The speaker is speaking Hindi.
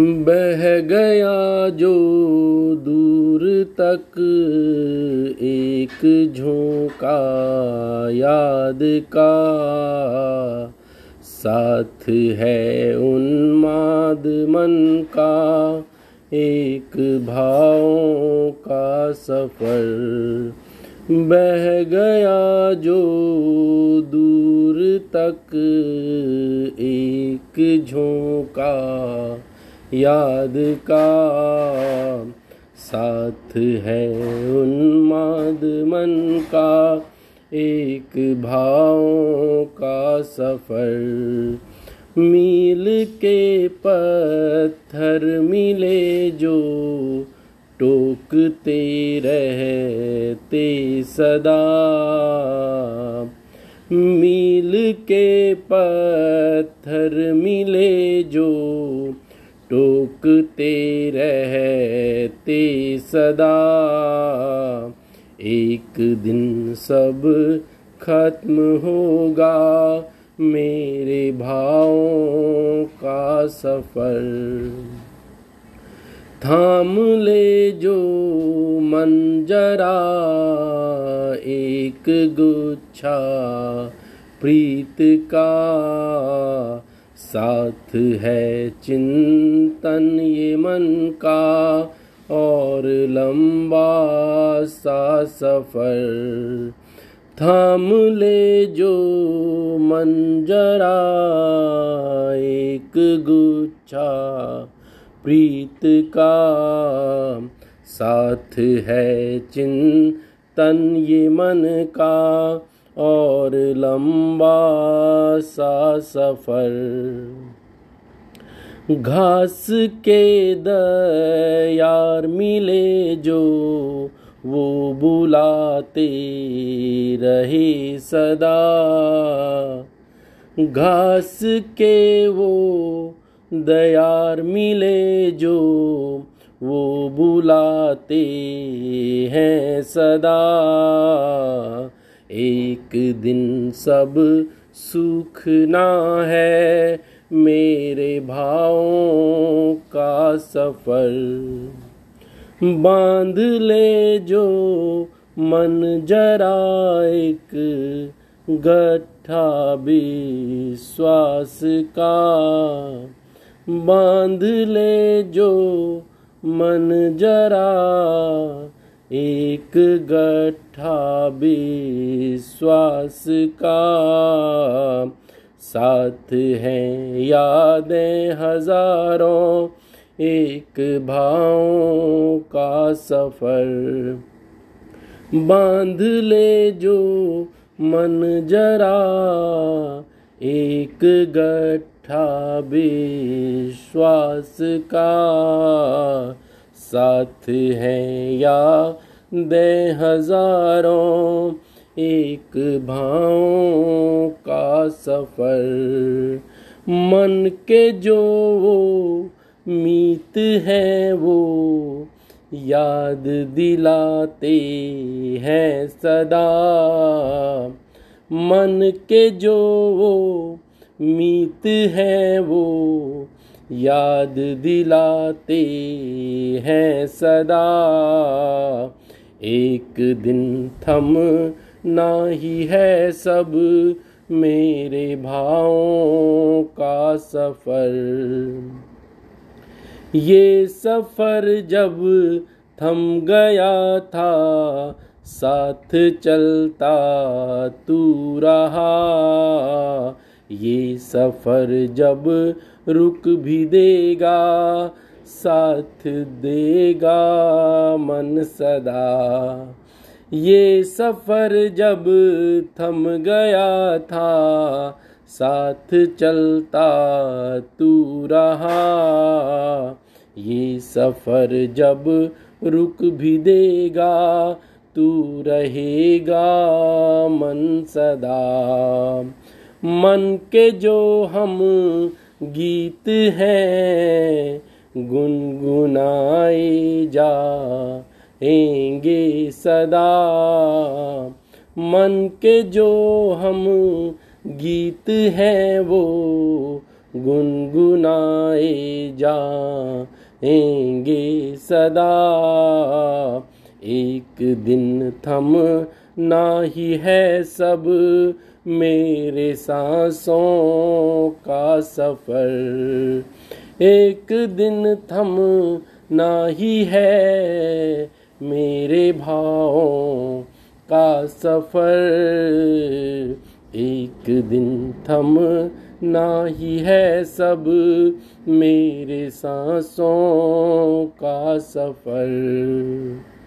बह गया जो दूर तक एक झोंका याद का। साथ है उन्माद मन का, एक भावों का सफ़र। बह गया जो दूर तक एक झोंका याद का साथ है उन्माद मन का, एक भाव का सफ़र। मील के पत्थर मिले जो टोकते रहते सदा। मील के पत्थर मिले जो टोकते रहते सदा। एक दिन सब खत्म होगा, मेरे भावों का सफ़र। थाम ले जो मन जरा, एक गुच्छा प्रीत का। साथ है चिंतन ये मन का, और लंबा सा सफ़र। थाम ले जो मन जरा, एक गुच्छा प्रीत का। साथ है चिंतन ये मन का और लंबा सा सफ़र। घास के दयार मिले जो वो बुलाते रहे सदा। घास के वो दयार मिले जो वो बुलाते हैं सदा। एक दिन सब सूखना है, मेरे भावों का सफ़र। बाँध ले जो मन जरा एक गठा विश्वास का। बाँध ले जो मन जरा एक गठा विश्वास का साथ हैं यादें हज़ारों एक भाव का सफ़र। बाँध ले जो मन जरा, एक गठा विश्वास का साथ है या दे हज़ारों, एक भाव का सफ़र। मन के जो वो मीत है वो याद दिलाते हैं सदा। मन के जो वो मीत है वो याद दिलाते हैं सदा। एक दिन थम ना ही है सब मेरे भावों का सफ़र। ये सफ़र जब थम गया था, साथ चलता तू रहा। ये सफ़र जब रुक भी देगा, साथ देगा मन सदा। ये सफ़र जब थम गया था, साथ चलता तू रहा। ये सफ़र जब रुक भी देगा, तू रहेगा मन सदा। मन के जो हम गीत हैं, गुनगुनाए जाएँगे सदा। मन के जो हम गीत हैं, वो गुनगुनाए जाएँगे सदा। एक दिन थम ना ही है सब मेरे सांसों का सफ़र। एक दिन थम ना ही है मेरे भावों का सफ़र। एक दिन थम ना ही है सब मेरे सांसों का सफ़र।